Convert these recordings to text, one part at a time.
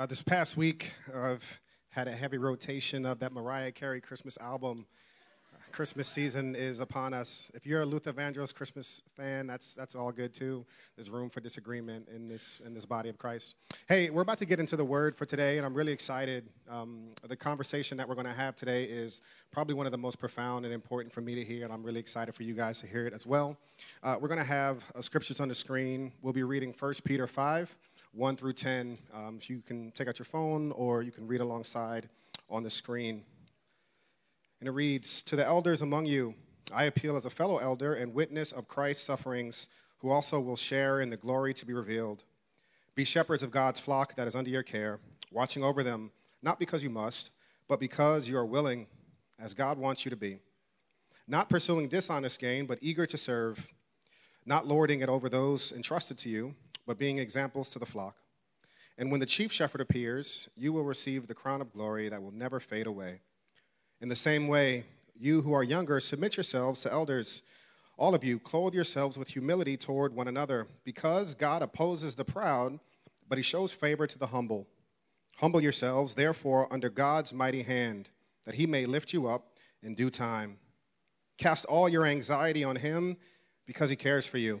Uh, this past week, I've had a heavy rotation of that Mariah Carey Christmas album. Christmas season is upon us. If you're a Luther Vandross Christmas fan, that's, that's all good too. There's room for disagreement in this, in this body of Christ. Hey, we're about to get into the word for today, and I'm really excited. Um, the conversation that we're going to have today is probably one of the most profound and important for me to hear, and I'm really excited for you guys to hear it as well. Uh, we're going to have uh, scriptures on the screen. We'll be reading 1 Peter 5. 1 through 10. Um, you can take out your phone or you can read alongside on the screen. And it reads To the elders among you, I appeal as a fellow elder and witness of Christ's sufferings, who also will share in the glory to be revealed. Be shepherds of God's flock that is under your care, watching over them, not because you must, but because you are willing, as God wants you to be. Not pursuing dishonest gain, but eager to serve, not lording it over those entrusted to you but being examples to the flock. And when the chief shepherd appears, you will receive the crown of glory that will never fade away. In the same way, you who are younger, submit yourselves to elders. All of you, clothe yourselves with humility toward one another, because God opposes the proud, but he shows favor to the humble. Humble yourselves, therefore, under God's mighty hand, that he may lift you up in due time. Cast all your anxiety on him, because he cares for you.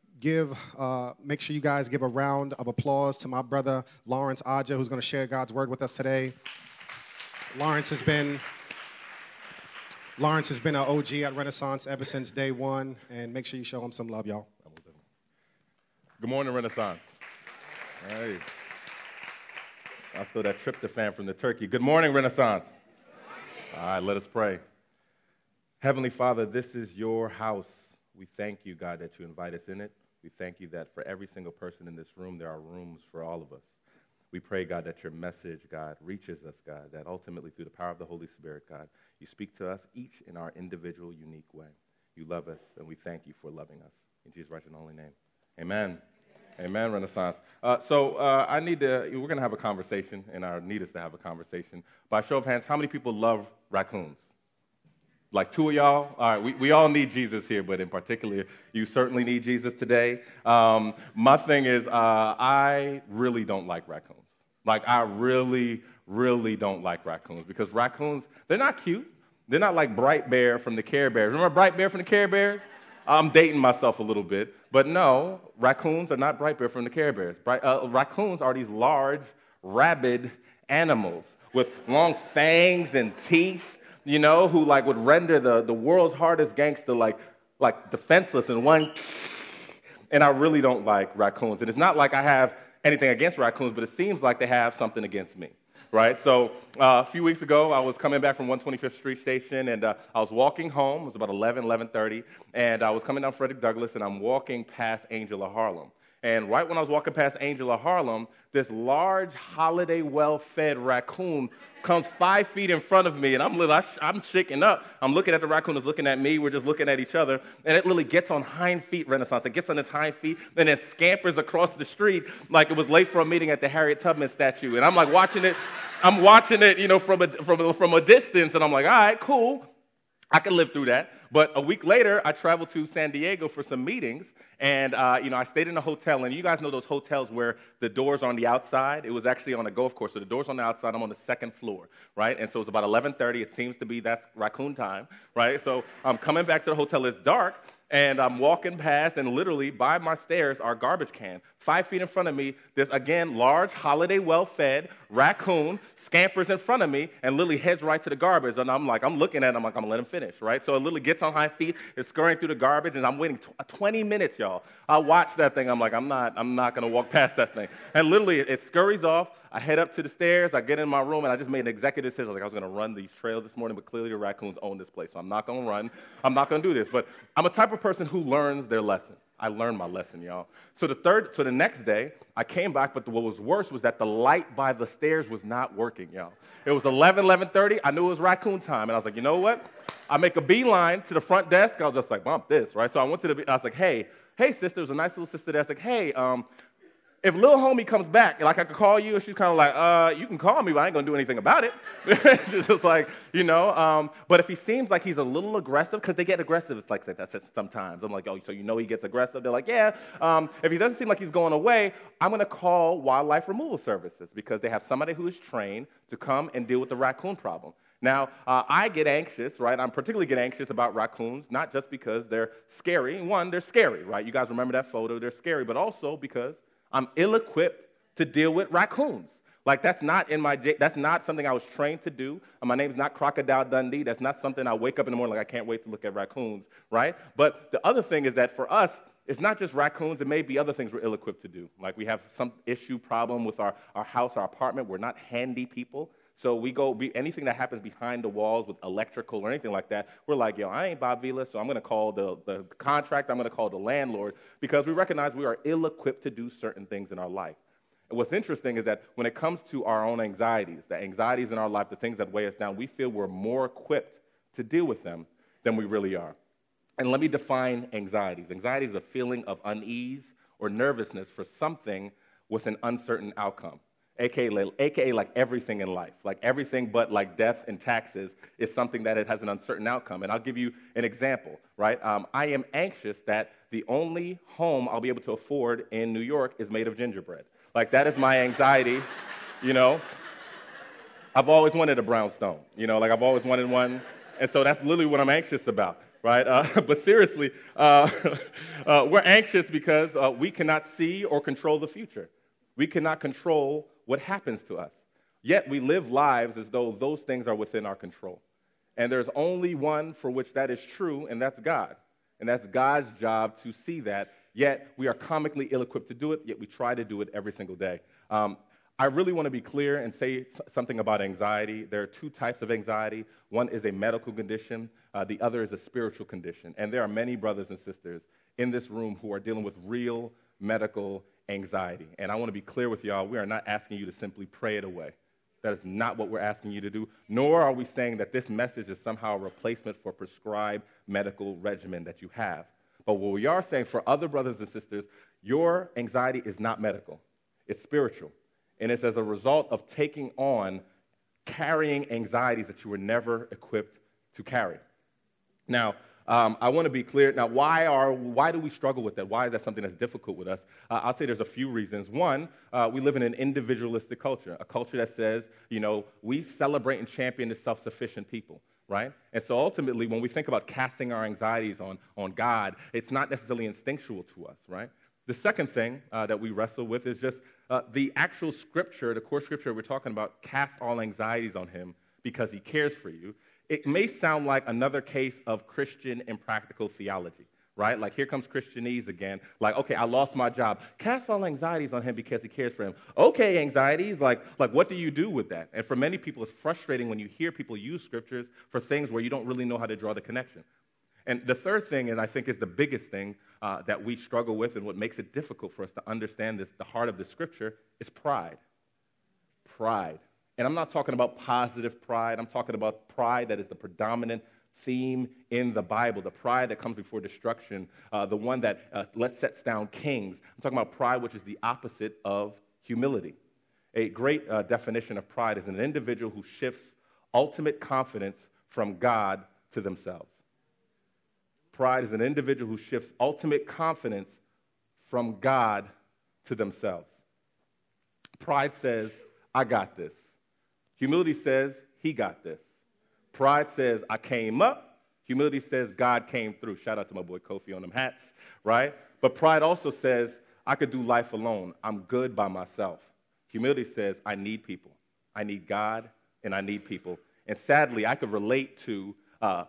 give, uh, make sure you guys give a round of applause to my brother Lawrence Aja, who's going to share God's word with us today. Lawrence has been Lawrence has been an OG at Renaissance ever since day one, and make sure you show him some love, y'all. Good morning, Renaissance. Hey. I stole that tryptophan from the turkey. Good morning, Renaissance. All right, let us pray. Heavenly Father, this is your house. We thank you, God, that you invite us in it. We thank you that for every single person in this room, there are rooms for all of us. We pray, God, that your message, God, reaches us, God, that ultimately through the power of the Holy Spirit, God, you speak to us each in our individual, unique way. You love us, and we thank you for loving us. In Jesus' righteous and holy name. Amen. Amen, Renaissance. Uh, so uh, I need to, we're going to have a conversation, and I need us to have a conversation. By show of hands, how many people love raccoons? Like two of y'all? All right, we, we all need Jesus here, but in particular, you certainly need Jesus today. Um, my thing is, uh, I really don't like raccoons. Like, I really, really don't like raccoons because raccoons, they're not cute. They're not like Bright Bear from the Care Bears. Remember Bright Bear from the Care Bears? I'm dating myself a little bit, but no, raccoons are not Bright Bear from the Care Bears. Bright, uh, raccoons are these large, rabid animals with long fangs and teeth you know, who like would render the, the world's hardest gangster like, like defenseless in one. And I really don't like raccoons. And it's not like I have anything against raccoons, but it seems like they have something against me. Right? So uh, a few weeks ago, I was coming back from 125th Street Station, and uh, I was walking home. It was about 11, 11.30, and I was coming down Frederick Douglass, and I'm walking past Angel of Harlem. And right when I was walking past Angel of Harlem, this large, holiday well fed raccoon comes five feet in front of me, and I'm little, I'm shaking up. I'm looking at the raccoon, it's looking at me, we're just looking at each other, and it literally gets on hind feet, Renaissance. It gets on its hind feet, and then scampers across the street like it was late for a meeting at the Harriet Tubman statue. And I'm like watching it, I'm watching it, you know, from a, from a, from a distance, and I'm like, all right, cool. I can live through that. But a week later, I traveled to San Diego for some meetings, and uh, you know, I stayed in a hotel. And you guys know those hotels where the doors are on the outside. It was actually on a golf course, so the doors on the outside. I'm on the second floor, right? And so it was about 11:30. It seems to be that's raccoon time, right? So I'm coming back to the hotel. It's dark, and I'm walking past, and literally by my stairs are garbage can. Five feet in front of me, this again large, holiday well-fed raccoon scampers in front of me, and literally heads right to the garbage. And I'm like, I'm looking at him, I'm like, I'm gonna let him finish, right? So it literally gets on high feet, it's scurrying through the garbage, and I'm waiting tw- uh, 20 minutes, y'all. I watch that thing, I'm like, I'm not, I'm not gonna walk past that thing. And literally, it scurries off. I head up to the stairs, I get in my room, and I just made an executive decision. Like I was gonna run these trails this morning, but clearly the raccoons own this place, so I'm not gonna run. I'm not gonna do this. But I'm a type of person who learns their lesson. I learned my lesson, y'all. So the third, so the next day, I came back, but what was worse was that the light by the stairs was not working, y'all. It was 11, 11.30. I knew it was raccoon time. And I was like, you know what? I make a beeline to the front desk. I was just like, bump this, right? So I went to the, I was like, hey, hey, sister. There's a nice little sister there. I was like, hey, um, if little homie comes back, like I could call you, and she's kind of like, uh, you can call me, but I ain't gonna do anything about it. it's just like, you know. Um, but if he seems like he's a little aggressive, because they get aggressive, it's like that sometimes. I'm like, oh, so you know he gets aggressive? They're like, yeah. Um, if he doesn't seem like he's going away, I'm gonna call wildlife removal services because they have somebody who is trained to come and deal with the raccoon problem. Now, uh, I get anxious, right? I'm particularly get anxious about raccoons, not just because they're scary. One, they're scary, right? You guys remember that photo? They're scary, but also because I'm ill equipped to deal with raccoons. Like that's not in my that's not something I was trained to do. Uh, my name is not Crocodile Dundee. That's not something I wake up in the morning like I can't wait to look at raccoons, right? But the other thing is that for us, it's not just raccoons, it may be other things we're ill equipped to do. Like we have some issue problem with our, our house, our apartment. We're not handy people. So we go, anything that happens behind the walls with electrical or anything like that, we're like, yo, I ain't Bob Vila, so I'm going to call the, the contract, I'm going to call the landlord, because we recognize we are ill equipped to do certain things in our life. And what's interesting is that when it comes to our own anxieties, the anxieties in our life, the things that weigh us down, we feel we're more equipped to deal with them than we really are. And let me define anxieties. Anxiety is a feeling of unease or nervousness for something with an uncertain outcome aka, AKA like everything in life, like everything but like death and taxes is something that it has an uncertain outcome. And I'll give you an example, right? Um, I am anxious that the only home I'll be able to afford in New York is made of gingerbread. Like that is my anxiety, you know. I've always wanted a brownstone, you know, like I've always wanted one. And so that's literally what I'm anxious about, right? Uh, but seriously, uh, uh, we're anxious because uh, we cannot see or control the future. We cannot control what happens to us. Yet we live lives as though those things are within our control. And there's only one for which that is true, and that's God. And that's God's job to see that. Yet we are comically ill equipped to do it, yet we try to do it every single day. Um, I really want to be clear and say something about anxiety. There are two types of anxiety one is a medical condition, uh, the other is a spiritual condition. And there are many brothers and sisters in this room who are dealing with real medical anxiety. And I want to be clear with y'all we are not asking you to simply pray it away. That is not what we're asking you to do, nor are we saying that this message is somehow a replacement for prescribed medical regimen that you have. But what we are saying for other brothers and sisters, your anxiety is not medical, it's spiritual. And it's as a result of taking on carrying anxieties that you were never equipped to carry. Now, um, I want to be clear. Now, why, are, why do we struggle with that? Why is that something that's difficult with us? Uh, I'll say there's a few reasons. One, uh, we live in an individualistic culture, a culture that says, you know, we celebrate and champion the self sufficient people right? And so ultimately, when we think about casting our anxieties on, on God, it's not necessarily instinctual to us, right? The second thing uh, that we wrestle with is just uh, the actual scripture, the core scripture we're talking about, cast all anxieties on him because he cares for you it may sound like another case of Christian impractical theology, right? Like here comes Christianese again. Like, okay, I lost my job. Cast all anxieties on him because he cares for him. Okay, anxieties, like, like what do you do with that? And for many people, it's frustrating when you hear people use scriptures for things where you don't really know how to draw the connection. And the third thing, and I think is the biggest thing uh, that we struggle with and what makes it difficult for us to understand this, the heart of the scripture, is pride. Pride. And I'm not talking about positive pride. I'm talking about pride that is the predominant theme in the Bible, the pride that comes before destruction, uh, the one that uh, sets down kings. I'm talking about pride, which is the opposite of humility. A great uh, definition of pride is an individual who shifts ultimate confidence from God to themselves. Pride is an individual who shifts ultimate confidence from God to themselves. Pride says, I got this. Humility says, He got this. Pride says, I came up. Humility says, God came through. Shout out to my boy Kofi on them hats, right? But pride also says, I could do life alone. I'm good by myself. Humility says, I need people. I need God and I need people. And sadly, I could relate to uh,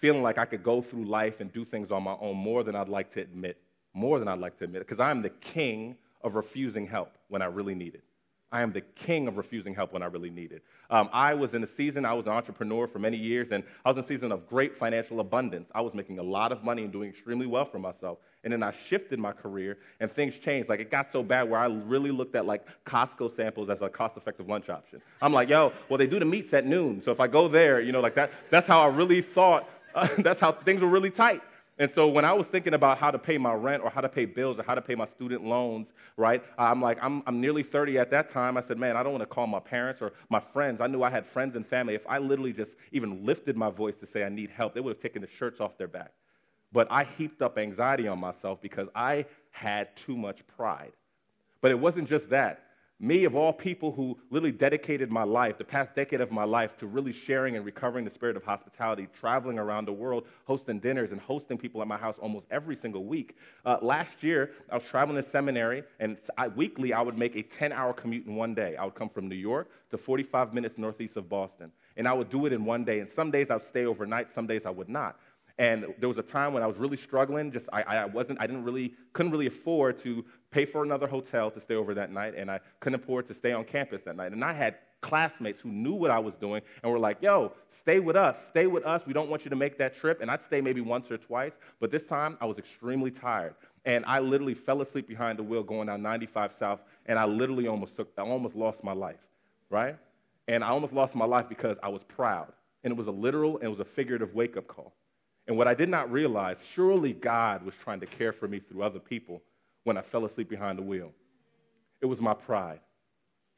feeling like I could go through life and do things on my own more than I'd like to admit. More than I'd like to admit, because I'm the king of refusing help when I really need it. I am the king of refusing help when I really need it. Um, I was in a season, I was an entrepreneur for many years, and I was in a season of great financial abundance. I was making a lot of money and doing extremely well for myself. And then I shifted my career and things changed. Like it got so bad where I really looked at like Costco samples as a cost effective lunch option. I'm like, yo, well, they do the meats at noon. So if I go there, you know, like that, that's how I really thought, uh, that's how things were really tight. And so when I was thinking about how to pay my rent or how to pay bills or how to pay my student loans, right, I'm like, I'm, I'm nearly 30 at that time. I said, man, I don't want to call my parents or my friends. I knew I had friends and family. If I literally just even lifted my voice to say I need help, they would have taken the shirts off their back. But I heaped up anxiety on myself because I had too much pride. But it wasn't just that. Me, of all people who literally dedicated my life, the past decade of my life, to really sharing and recovering the spirit of hospitality, traveling around the world, hosting dinners and hosting people at my house almost every single week. Uh, last year, I was traveling to seminary, and I, weekly I would make a 10 hour commute in one day. I would come from New York to 45 minutes northeast of Boston. And I would do it in one day. And some days I would stay overnight, some days I would not. And there was a time when I was really struggling. Just I, I wasn't, I didn't really, couldn't really afford to pay for another hotel to stay over that night, and I couldn't afford to stay on campus that night. And I had classmates who knew what I was doing and were like, "Yo, stay with us, stay with us. We don't want you to make that trip." And I'd stay maybe once or twice, but this time I was extremely tired, and I literally fell asleep behind the wheel going down 95 South, and I literally almost took, I almost lost my life, right? And I almost lost my life because I was proud, and it was a literal and it was a figurative wake-up call. And what I did not realize, surely God was trying to care for me through other people when I fell asleep behind the wheel. It was my pride.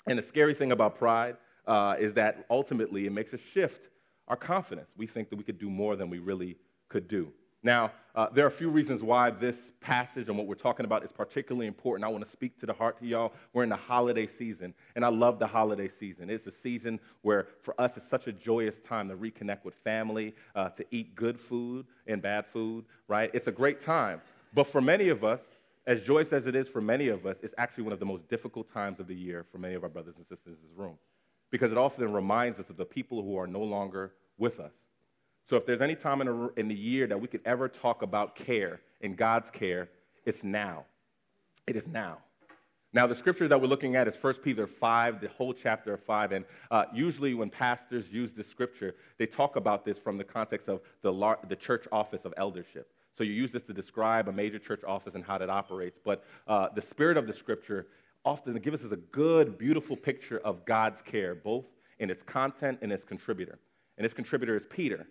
And the scary thing about pride uh, is that ultimately it makes us shift our confidence. We think that we could do more than we really could do. Now, uh, there are a few reasons why this passage and what we're talking about is particularly important. I want to speak to the heart to y'all. We're in the holiday season, and I love the holiday season. It's a season where, for us, it's such a joyous time to reconnect with family, uh, to eat good food and bad food, right? It's a great time. But for many of us, as joyous as it is for many of us, it's actually one of the most difficult times of the year for many of our brothers and sisters in this room because it often reminds us of the people who are no longer with us. So if there's any time in, a, in the year that we could ever talk about care and God's care, it's now. It is now. Now, the scripture that we're looking at is 1 Peter 5, the whole chapter of 5. And uh, usually, when pastors use this scripture, they talk about this from the context of the, lar- the church office of eldership. So, you use this to describe a major church office and how that operates. But uh, the spirit of the scripture often gives us a good, beautiful picture of God's care, both in its content and its contributor. And its contributor is Peter.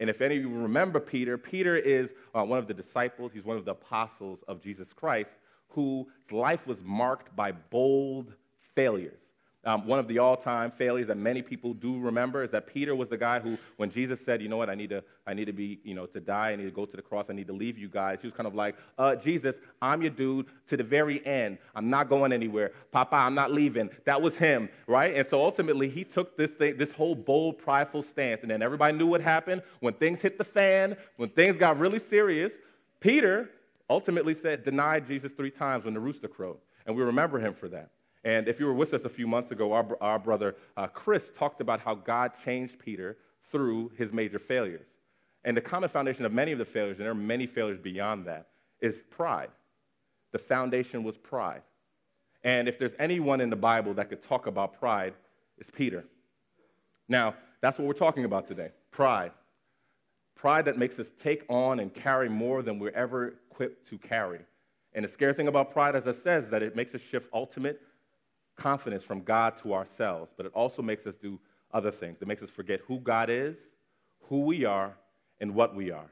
And if any of you remember Peter, Peter is uh, one of the disciples, he's one of the apostles of Jesus Christ, whose life was marked by bold failures. Um, one of the all time failures that many people do remember is that Peter was the guy who, when Jesus said, You know what, I need to, I need to be, you know, to die, I need to go to the cross, I need to leave you guys, he was kind of like, uh, Jesus, I'm your dude to the very end. I'm not going anywhere. Papa, I'm not leaving. That was him, right? And so ultimately, he took this, thing, this whole bold, prideful stance. And then everybody knew what happened. When things hit the fan, when things got really serious, Peter ultimately said, denied Jesus three times when the rooster crowed. And we remember him for that. And if you were with us a few months ago, our, our brother uh, Chris talked about how God changed Peter through his major failures. And the common foundation of many of the failures, and there are many failures beyond that, is pride. The foundation was pride. And if there's anyone in the Bible that could talk about pride, it's Peter. Now, that's what we're talking about today pride. Pride that makes us take on and carry more than we're ever equipped to carry. And the scary thing about pride, as I said, is that it makes us shift ultimate confidence from God to ourselves, but it also makes us do other things. It makes us forget who God is, who we are, and what we are.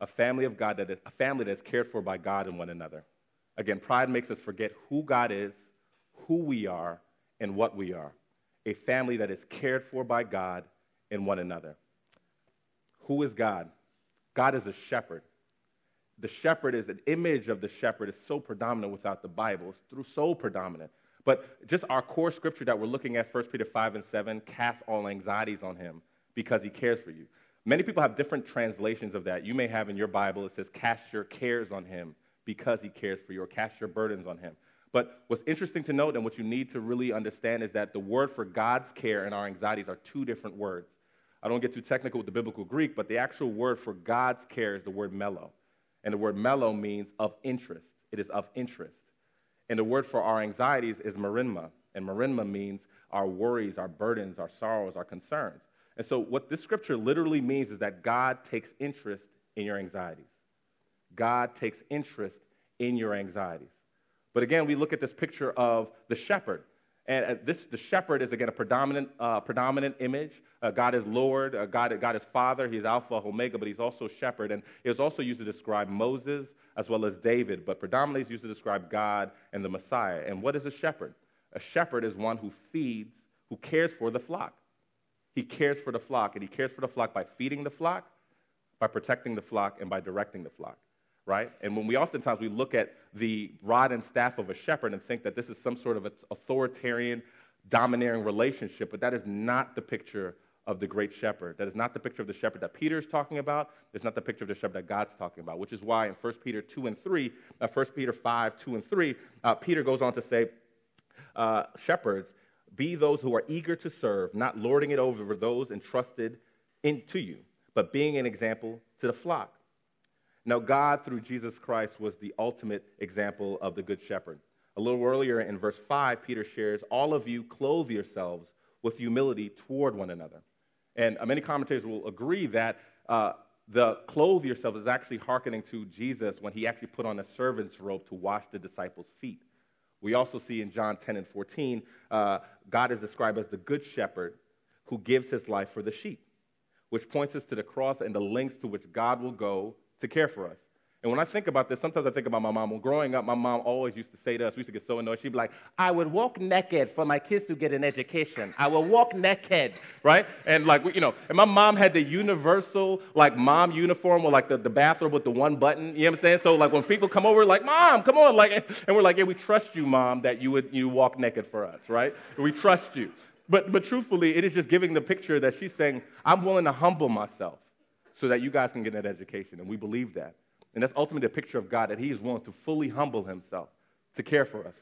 A family of God that is a family that's cared for by God and one another. Again, pride makes us forget who God is, who we are, and what we are. A family that is cared for by God and one another. Who is God? God is a shepherd. The shepherd is an image of the shepherd is so predominant without the Bible. It's through so predominant. But just our core scripture that we're looking at, 1 Peter 5 and 7, cast all anxieties on him because he cares for you. Many people have different translations of that. You may have in your Bible, it says, cast your cares on him because he cares for you, or cast your burdens on him. But what's interesting to note and what you need to really understand is that the word for God's care and our anxieties are two different words. I don't get too technical with the biblical Greek, but the actual word for God's care is the word melo. And the word melo means of interest. It is of interest. And the word for our anxieties is merimna. And merimna means our worries, our burdens, our sorrows, our concerns. And so, what this scripture literally means is that God takes interest in your anxieties. God takes interest in your anxieties. But again, we look at this picture of the shepherd. And uh, this, the shepherd is again a predominant, uh, predominant image. Uh, God is Lord, uh, God, God is Father, He's Alpha, Omega, but He's also shepherd. And it was also used to describe Moses as well as David, but predominantly it's used to describe God and the Messiah. And what is a shepherd? A shepherd is one who feeds, who cares for the flock. He cares for the flock, and he cares for the flock by feeding the flock, by protecting the flock, and by directing the flock right? And when we oftentimes we look at the rod and staff of a shepherd and think that this is some sort of authoritarian, domineering relationship, but that is not the picture of the great shepherd. That is not the picture of the shepherd that Peter is talking about. It's not the picture of the shepherd that God's talking about, which is why in 1 Peter 2 and 3, uh, 1 Peter 5, 2 and 3, uh, Peter goes on to say, uh, Shepherds, be those who are eager to serve, not lording it over those entrusted into you, but being an example to the flock. Now, God, through Jesus Christ, was the ultimate example of the Good Shepherd. A little earlier in verse 5, Peter shares, All of you clothe yourselves with humility toward one another. And uh, many commentators will agree that uh, the clothe yourself is actually hearkening to Jesus when he actually put on a servant's robe to wash the disciples' feet. We also see in John 10 and 14, uh, God is described as the good shepherd who gives his life for the sheep, which points us to the cross and the lengths to which God will go to care for us. And when I think about this, sometimes I think about my mom. When growing up, my mom always used to say to us, we used to get so annoyed. She'd be like, I would walk naked for my kids to get an education. I will walk naked, right? And like, you know, and my mom had the universal, like, mom uniform with like the, the bathrobe with the one button. You know what I'm saying? So like when people come over, like, mom, come on. Like, and we're like, yeah, we trust you, mom, that you would you walk naked for us, right? We trust you. But, but truthfully, it is just giving the picture that she's saying, I'm willing to humble myself so that you guys can get that education. And we believe that. And that's ultimately a picture of God that He is willing to fully humble Himself to care for us.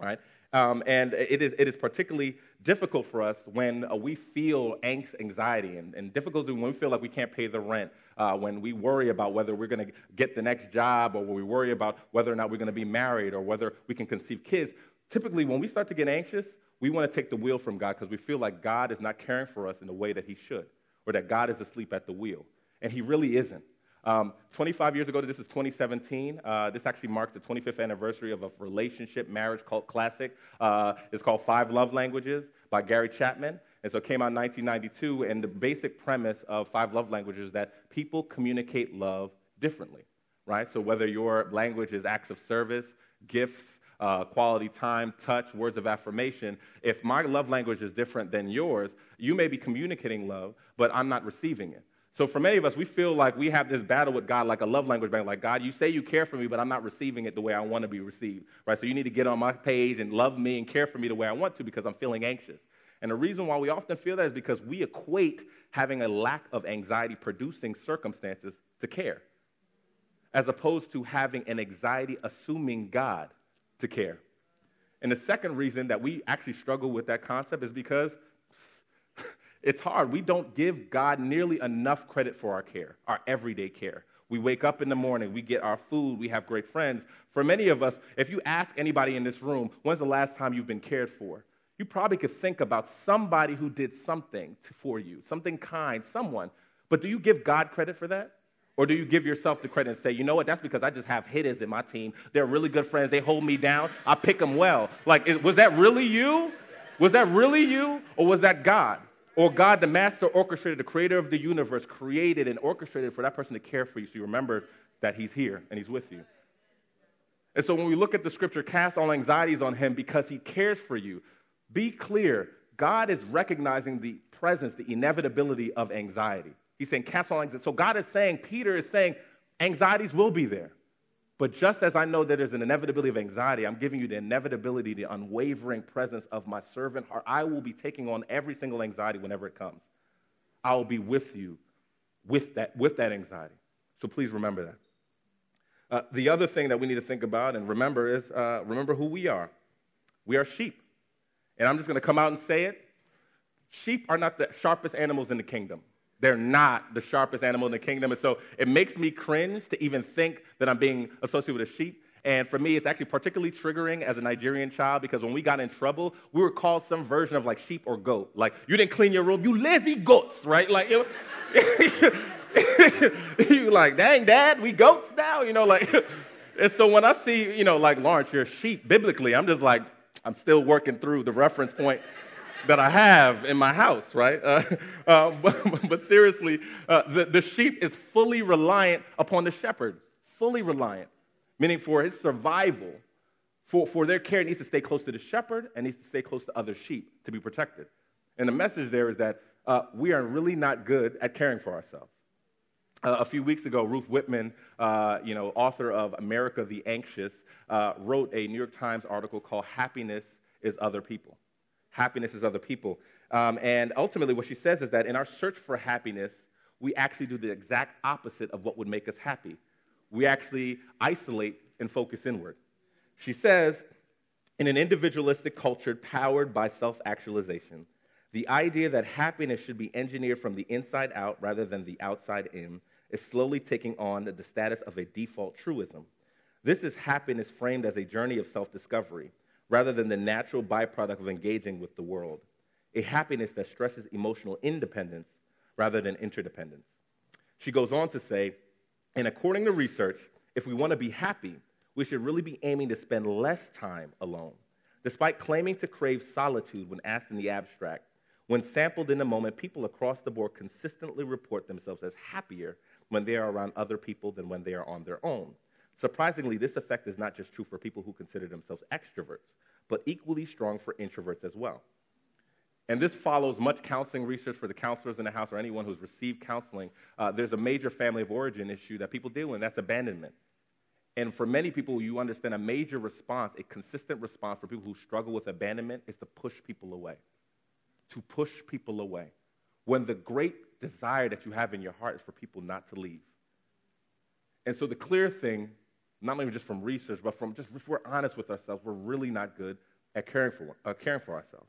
Right? Um, and it is, it is particularly difficult for us when uh, we feel angst, anxiety, and, and difficulty when we feel like we can't pay the rent, uh, when we worry about whether we're going to get the next job, or when we worry about whether or not we're going to be married, or whether we can conceive kids. Typically, when we start to get anxious, we want to take the wheel from God because we feel like God is not caring for us in the way that He should, or that God is asleep at the wheel. And He really isn't. Um, 25 years ago, this is 2017. Uh, this actually marks the 25th anniversary of a relationship marriage cult classic. Uh, it's called Five Love Languages by Gary Chapman. And so it came out in 1992. And the basic premise of Five Love Languages is that people communicate love differently, right? So whether your language is acts of service, gifts, uh, quality time, touch, words of affirmation, if my love language is different than yours, you may be communicating love, but I'm not receiving it. So for many of us, we feel like we have this battle with God, like a love language battle. Like, God, you say you care for me, but I'm not receiving it the way I want to be received, right? So you need to get on my page and love me and care for me the way I want to because I'm feeling anxious. And the reason why we often feel that is because we equate having a lack of anxiety producing circumstances to care, as opposed to having an anxiety assuming God to care. And the second reason that we actually struggle with that concept is because it's hard. We don't give God nearly enough credit for our care, our everyday care. We wake up in the morning, we get our food, we have great friends. For many of us, if you ask anybody in this room, when's the last time you've been cared for? You probably could think about somebody who did something for you, something kind, someone. But do you give God credit for that? Or do you give yourself the credit and say, you know what, that's because I just have hitters in my team. They're really good friends. They hold me down. I pick them well. Like, was that really you? Was that really you? Or was that God? Or God, the master orchestrated, the creator of the universe, created and orchestrated for that person to care for you so you remember that he's here and he's with you. And so when we look at the scripture, cast all anxieties on him because he cares for you. Be clear, God is recognizing the presence, the inevitability of anxiety. He's saying, cast all anxieties. So God is saying, Peter is saying, anxieties will be there. But just as I know that there's an inevitability of anxiety, I'm giving you the inevitability, the unwavering presence of my servant heart. I will be taking on every single anxiety whenever it comes. I will be with you with that, with that anxiety. So please remember that. Uh, the other thing that we need to think about and remember is uh, remember who we are. We are sheep. And I'm just going to come out and say it. Sheep are not the sharpest animals in the kingdom. They're not the sharpest animal in the kingdom. And so it makes me cringe to even think that I'm being associated with a sheep. And for me, it's actually particularly triggering as a Nigerian child because when we got in trouble, we were called some version of like sheep or goat. Like, you didn't clean your room, you lazy goats, right? Like, it, you like, dang, dad, we goats now, you know, like. and so when I see, you know, like Lawrence, you're a sheep biblically, I'm just like, I'm still working through the reference point that I have in my house, right? Uh, uh, but, but, seriously, uh, the, the sheep is fully reliant upon the shepherd, fully reliant, meaning for his survival, for, for their care, it needs to stay close to the shepherd and needs to stay close to other sheep to be protected. And the message there is that uh, we are really not good at caring for ourselves. Uh, a few weeks ago, Ruth Whippman, uh, you know, author of America the Anxious, uh, wrote a New York Times article called Happiness is Other People. Happiness is Other People. Um, and ultimately, what she says is that in our search for happiness, we actually do the exact opposite of what would make us happy. We actually isolate and focus inward. She says, in an individualistic culture powered by self actualization, the idea that happiness should be engineered from the inside out rather than the outside in is slowly taking on the status of a default truism. This is happiness framed as a journey of self discovery rather than the natural byproduct of engaging with the world, a happiness that stresses emotional independence rather than interdependence. She goes on to say, and according to research, if we want to be happy, we should really be aiming to spend less time alone. Despite claiming to crave solitude when asked in the abstract, when sampled in the moment, people across the board consistently report themselves as happier when they are around other people than when they are on their own. Surprisingly, this effect is not just true for people who consider themselves extroverts, but equally strong for introverts as well. And this follows much counseling research for the counselors in the house or anyone who's received counseling. Uh, there's a major family of origin issue that people deal with, and that's abandonment. And for many people, you understand a major response, a consistent response for people who struggle with abandonment is to push people away. To push people away. When the great desire that you have in your heart is for people not to leave. And so the clear thing, not even just from research, but from just if we're honest with ourselves, we're really not good at caring for, uh, caring for ourselves.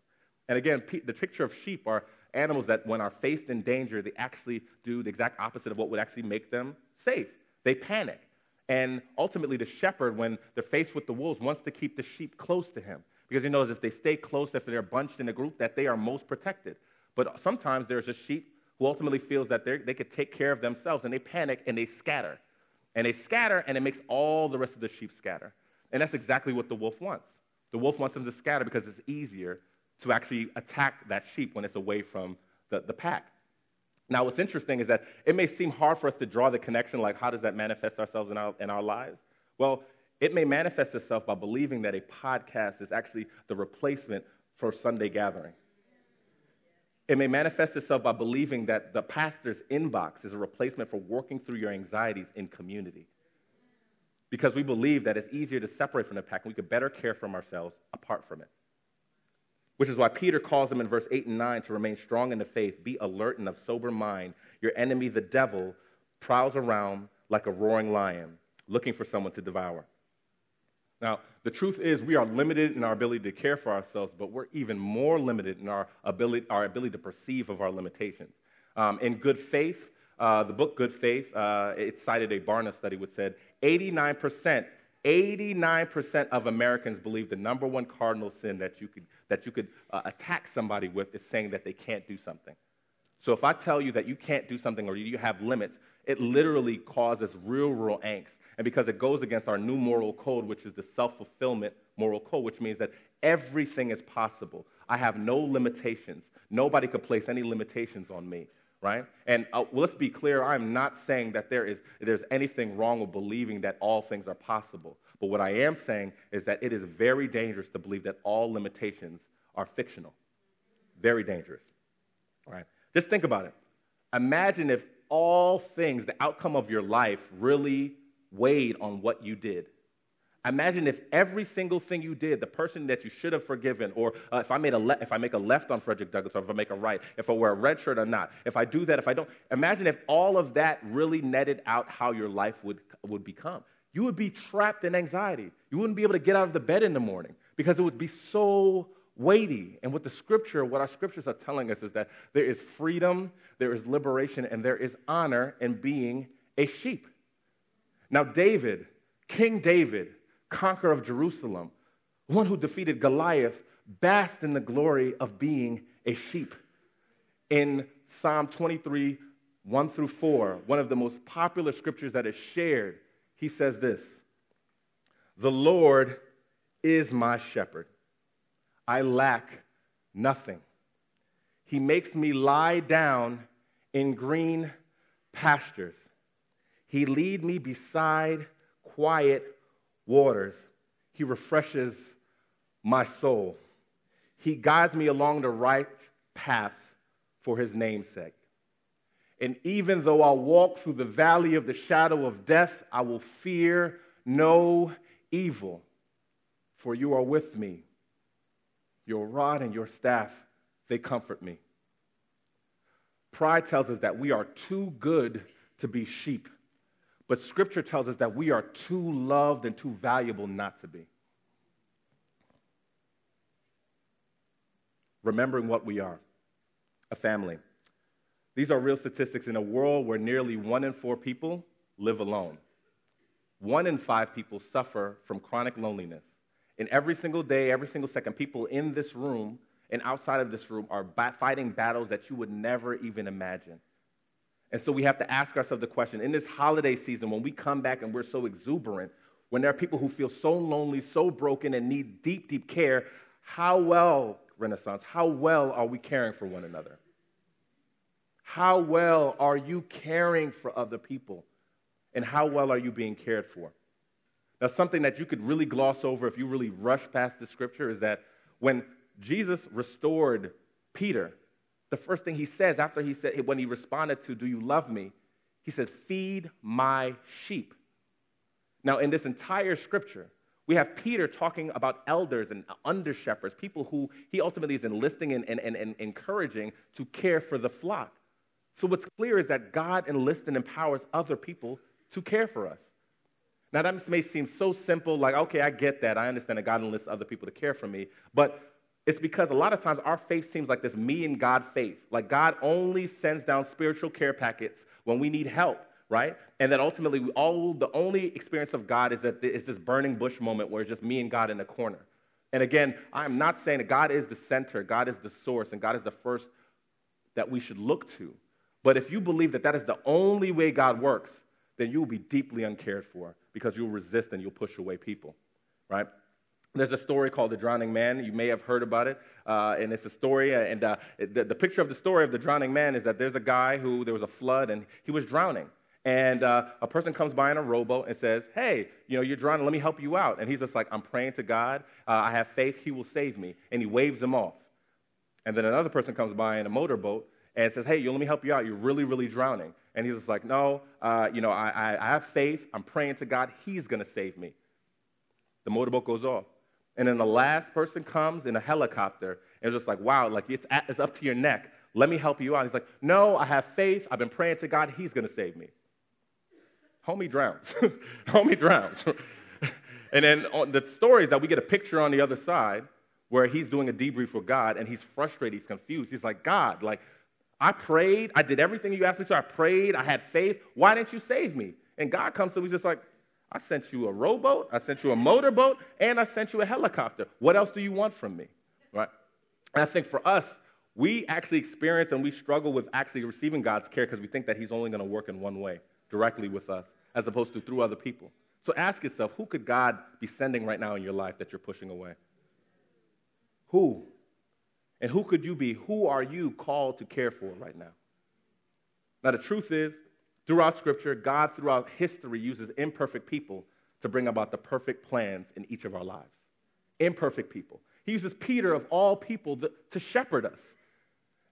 And again, the picture of sheep are animals that, when are faced in danger, they actually do the exact opposite of what would actually make them safe. They panic. And ultimately, the shepherd, when they're faced with the wolves, wants to keep the sheep close to him because he knows if they stay close, if they're bunched in a group, that they are most protected. But sometimes there's a sheep who ultimately feels that they could take care of themselves and they panic and they scatter. And they scatter and it makes all the rest of the sheep scatter. And that's exactly what the wolf wants. The wolf wants them to scatter because it's easier to actually attack that sheep when it's away from the, the pack. Now, what's interesting is that it may seem hard for us to draw the connection, like how does that manifest ourselves in our, in our lives? Well, it may manifest itself by believing that a podcast is actually the replacement for Sunday gathering. It may manifest itself by believing that the pastor's inbox is a replacement for working through your anxieties in community. Because we believe that it's easier to separate from the pack and we could better care for ourselves apart from it. Which is why Peter calls them in verse 8 and 9 to remain strong in the faith, be alert and of sober mind. Your enemy, the devil, prowls around like a roaring lion, looking for someone to devour. Now, the truth is, we are limited in our ability to care for ourselves, but we're even more limited in our ability, our ability to perceive of our limitations. Um, in Good Faith, uh, the book Good Faith, uh, it cited a Barna study which said 89%, 89% of Americans believe the number one cardinal sin that you could that you could uh, attack somebody with is saying that they can't do something. So if I tell you that you can't do something or you have limits, it literally causes real, real angst. And because it goes against our new moral code, which is the self fulfillment moral code, which means that everything is possible. I have no limitations. Nobody could place any limitations on me, right? And uh, well, let's be clear I'm not saying that there is, there's anything wrong with believing that all things are possible. But what I am saying is that it is very dangerous to believe that all limitations are fictional. Very dangerous. right? Just think about it. Imagine if all things, the outcome of your life, really weighed on what you did. Imagine if every single thing you did, the person that you should have forgiven, or uh, if, I made a le- if I make a left on Frederick Douglass, or if I make a right, if I wear a red shirt or not, if I do that, if I don't, imagine if all of that really netted out how your life would, would become you would be trapped in anxiety. You wouldn't be able to get out of the bed in the morning because it would be so weighty. And what the scripture, what our scriptures are telling us is that there is freedom, there is liberation, and there is honor in being a sheep. Now, David, King David, conqueror of Jerusalem, one who defeated Goliath, basked in the glory of being a sheep. In Psalm 23, 1 through 4, one of the most popular scriptures that is shared, he says this The Lord is my shepherd. I lack nothing. He makes me lie down in green pastures. He lead me beside quiet waters. He refreshes my soul. He guides me along the right path for his namesake. And even though I walk through the valley of the shadow of death, I will fear no evil, for you are with me. Your rod and your staff, they comfort me. Pride tells us that we are too good to be sheep, but Scripture tells us that we are too loved and too valuable not to be. Remembering what we are a family. These are real statistics in a world where nearly one in four people live alone. One in five people suffer from chronic loneliness. And every single day, every single second, people in this room and outside of this room are fighting battles that you would never even imagine. And so we have to ask ourselves the question in this holiday season, when we come back and we're so exuberant, when there are people who feel so lonely, so broken, and need deep, deep care, how well, Renaissance, how well are we caring for one another? How well are you caring for other people? And how well are you being cared for? Now, something that you could really gloss over if you really rush past the scripture is that when Jesus restored Peter, the first thing he says after he said, when he responded to, Do you love me? He said, Feed my sheep. Now, in this entire scripture, we have Peter talking about elders and under shepherds, people who he ultimately is enlisting and, and, and, and encouraging to care for the flock. So, what's clear is that God enlists and empowers other people to care for us. Now, that may seem so simple, like, okay, I get that. I understand that God enlists other people to care for me. But it's because a lot of times our faith seems like this me and God faith. Like God only sends down spiritual care packets when we need help, right? And that ultimately, we all the only experience of God is that it's this burning bush moment where it's just me and God in a corner. And again, I'm not saying that God is the center, God is the source, and God is the first that we should look to. But if you believe that that is the only way God works, then you will be deeply uncared for because you'll resist and you'll push away people, right? There's a story called The Drowning Man. You may have heard about it. Uh, and it's a story. Uh, and uh, the, the, picture of the story of the drowning man is that there's a guy who, there was a flood and he was drowning. And uh, a person comes by in a rowboat and says, Hey, you know, you're drowning. Let me help you out. And he's just like, I'm praying to God. Uh, I have faith. He will save me. And he waves him off. And then another person comes by in a motorboat and says, Hey, you, let me help you out. You're really, really drowning. And he's just like, No, uh, you know, I, I, I have faith. I'm praying to God. He's going to save me. The motorboat goes off. And then the last person comes in a helicopter and just like, wow, like it's, at, it's up to your neck. Let me help you out. He's like, no, I have faith. I've been praying to God. He's going to save me. Homie drowns. Homie drowns. and then on the story is that we get a picture on the other side where he's doing a debrief with God and he's frustrated. He's confused. He's like, God, like, I prayed. I did everything you asked me to. I prayed. I had faith. Why didn't you save me? And God comes to. He's just like, I sent you a rowboat, I sent you a motorboat, and I sent you a helicopter. What else do you want from me? Right? And I think for us, we actually experience and we struggle with actually receiving God's care because we think that He's only going to work in one way, directly with us, as opposed to through other people. So ask yourself, who could God be sending right now in your life that you're pushing away? Who? And who could you be? Who are you called to care for right now? Now, the truth is, Throughout Scripture, God, throughout history, uses imperfect people to bring about the perfect plans in each of our lives. Imperfect people. He uses Peter, of all people, to shepherd us.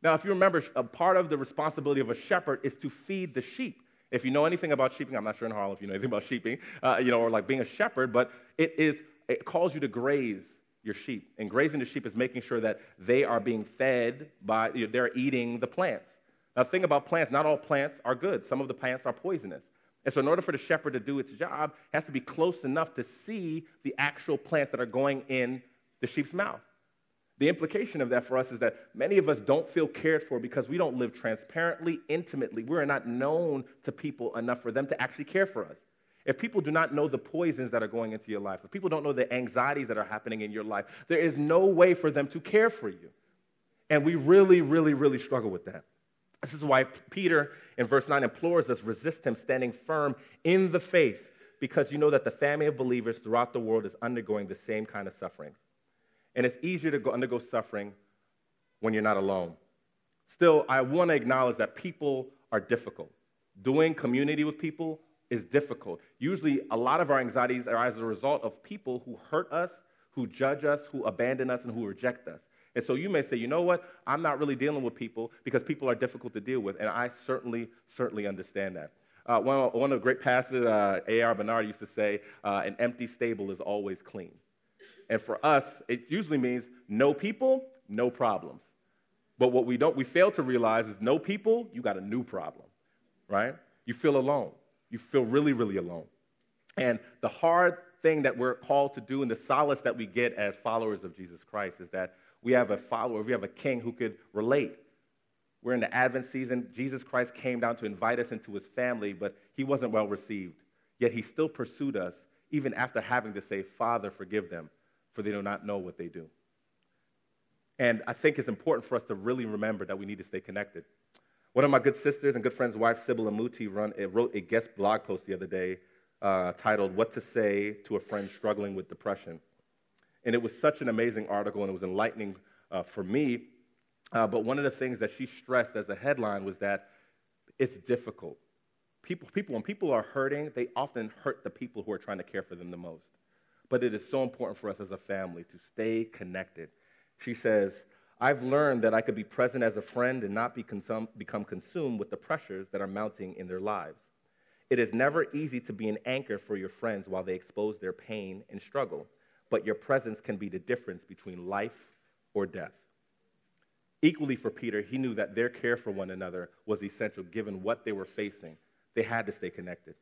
Now, if you remember, a part of the responsibility of a shepherd is to feed the sheep. If you know anything about sheeping, I'm not sure in Harlem if you know anything about sheeping, uh, you know, or like being a shepherd, but it is it calls you to graze your sheep. And grazing the sheep is making sure that they are being fed by, you know, they're eating the plants. Now, the thing about plants, not all plants are good. Some of the plants are poisonous. And so, in order for the shepherd to do its job, it has to be close enough to see the actual plants that are going in the sheep's mouth. The implication of that for us is that many of us don't feel cared for because we don't live transparently, intimately. We are not known to people enough for them to actually care for us. if people do not know the poisons that are going into your life, if people don't know the anxieties that are happening in your life, there is no way for them to care for you. And we really, really, really struggle with that. This is why Peter in verse 9 implores us resist him, standing firm in the faith, because you know that the family of believers throughout the world is undergoing the same kind of suffering. And it's easier to go, undergo suffering when you're not alone. Still, I want to acknowledge that people are difficult. Doing community with people is difficult. Usually, a lot of our anxieties are as a result of people who hurt us, who judge us, who abandon us, and who reject us. And so you may say, you know what? I'm not really dealing with people because people are difficult to deal with. And I certainly, certainly understand that. Uh, one, one, of the great pastors, uh, A.R. Bernard, used to say, uh, an empty stable is always clean. And for us, it usually means no people, no problems. But what we don't, we fail to realize is no people, you got a new problem, right? You feel alone. You feel really, really alone. And the hard thing that we're called to do and the solace that we get as followers of Jesus Christ is that we have a follower, we have a king who could relate. We're in the Advent season. Jesus Christ came down to invite us into his family, but he wasn't well received. Yet he still pursued us, even after having to say, Father, forgive them, for they do not know what they do. And I think it's important for us to really remember that we need to stay connected. One of my good sisters and good friends' wife, Sybil Amuti, run, wrote a guest blog post the other day uh, titled What to Say to a Friend Struggling with Depression. And it was such an amazing article, and it was enlightening uh, for me. Uh, but one of the things that she stressed as a headline was that it's difficult. People, people, when people are hurting, they often hurt the people who are trying to care for them the most. But it is so important for us as a family to stay connected. She says, I've learned that I could be present as a friend and not be consum- become consumed with the pressures that are mounting in their lives. It is never easy to be an anchor for your friends while they expose their pain and struggle but your presence can be the difference between life or death. Equally for Peter, he knew that their care for one another was essential given what they were facing. They had to stay connected,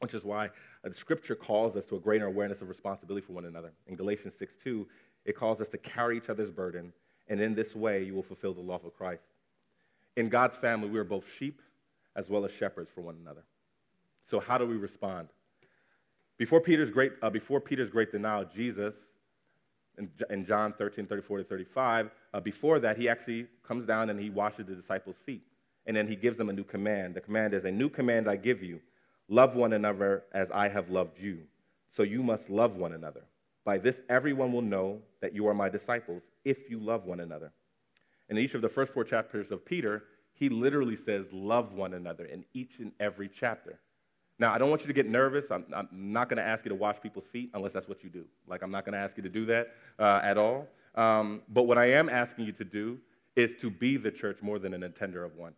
which is why uh, the scripture calls us to a greater awareness of responsibility for one another. In Galatians 6 2, it calls us to carry each other's burden, and in this way you will fulfill the law of Christ. In God's family, we are both sheep as well as shepherds for one another. So, how do we respond? Before Peter's great, uh, before Peter's great denial, Jesus, in, in John 13, 34 to 35, uh, before that, he actually comes down and he washes the disciples' feet. And then he gives them a new command. The command is, A new command I give you love one another as I have loved you. So you must love one another. By this, everyone will know that you are my disciples if you love one another. In each of the first four chapters of Peter, he literally says, Love one another in each and every chapter. Now, I don't want you to get nervous. I'm, I'm not going to ask you to wash people's feet unless that's what you do. Like, I'm not going to ask you to do that uh, at all. Um, but what I am asking you to do is to be the church more than an attender of one.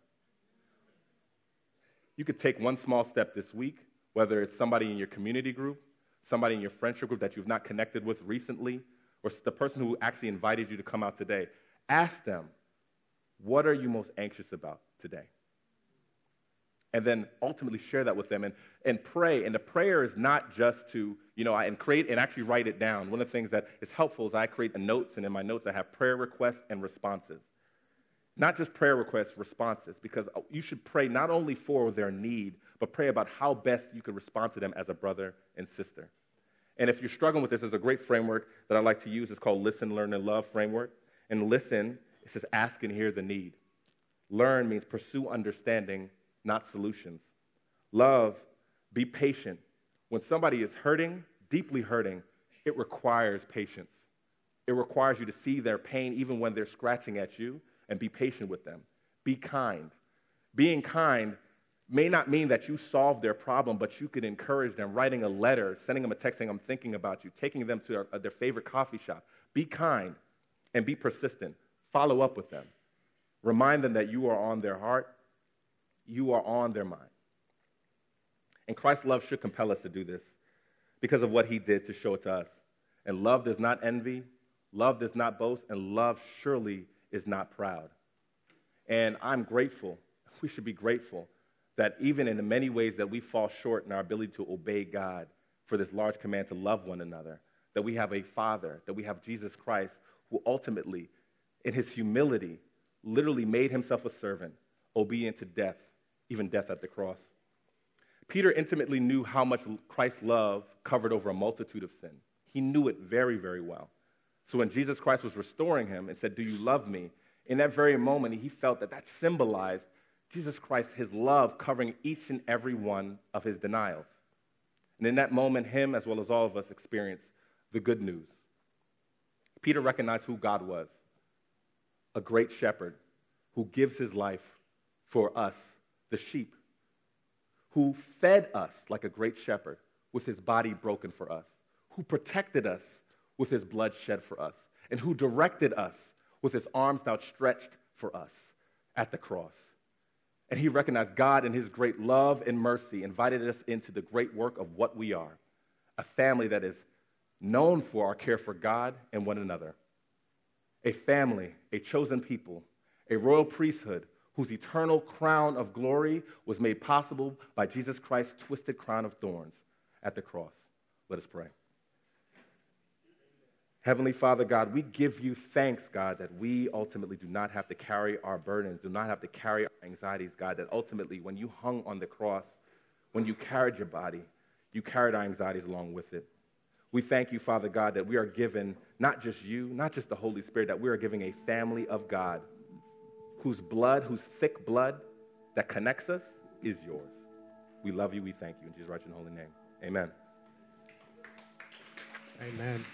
You could take one small step this week, whether it's somebody in your community group, somebody in your friendship group that you've not connected with recently, or the person who actually invited you to come out today. Ask them, what are you most anxious about today? And then ultimately share that with them and, and pray. And the prayer is not just to, you know, I, and create and actually write it down. One of the things that is helpful is I create a notes, and in my notes I have prayer requests and responses. Not just prayer requests, responses, because uh, you should pray not only for their need, but pray about how best you could respond to them as a brother and sister. And if you're struggling with this, there's a great framework that I like to use. It's called Listen, Learn, and Love framework. And listen, it says ask and hear the need. Learn means pursue understanding not solutions. Love, be patient. When somebody is hurting, deeply hurting, it requires patience. It requires you to see their pain even when they're scratching at you and be patient with them. Be kind. Being kind may not mean that you solve their problem, but you can encourage them, writing a letter, sending them a text saying, I'm thinking about you, taking them to their, favorite coffee shop. Be kind and be persistent. Follow up with them. Remind them that you are on their heart you are on their mind. And Christ's love should compel us to do this because of what he did to show it to us. And love does not envy, love does not boast, and love surely is not proud. And I'm grateful, we should be grateful that even in the many ways that we fall short in our ability to obey God for this large command to love one another, that we have a Father, that we have Jesus Christ, who ultimately, in his humility, literally made himself a servant, obedient to death even death at the cross. Peter intimately knew how much Christ's love covered over a multitude of sin. He knew it very, very well. So when Jesus Christ was restoring him and said, Do you love me? In that very moment, he felt that that symbolized Jesus Christ, his love covering each and every one of his denials. And in that moment, him as well as all of us experienced the good news. Peter recognized who God was a great shepherd who gives his life for us, the sheep, who fed us like a great shepherd with his body broken for us, who protected us with his blood shed for us, and who directed us with his arms outstretched for us at the cross. And he recognized God in his great love and mercy invited us into the great work of what we are a family that is known for our care for God and one another, a family, a chosen people, a royal priesthood whose eternal crown of glory was made possible by Jesus Christ's twisted crown of thorns at the cross. Let us pray. Heavenly Father, God, we give you thanks, God, that we ultimately do not have to carry our burdens, do not have to carry our anxieties, God, that ultimately when you hung on the cross, when you carried your body, you carried our anxieties along with it. We thank you, Father God, that we are given not just you, not just the Holy Spirit, that we are giving a family of God whose blood, whose thick blood that connects us is yours. We love you. We thank you. In Jesus' right and holy name. Amen. Amen.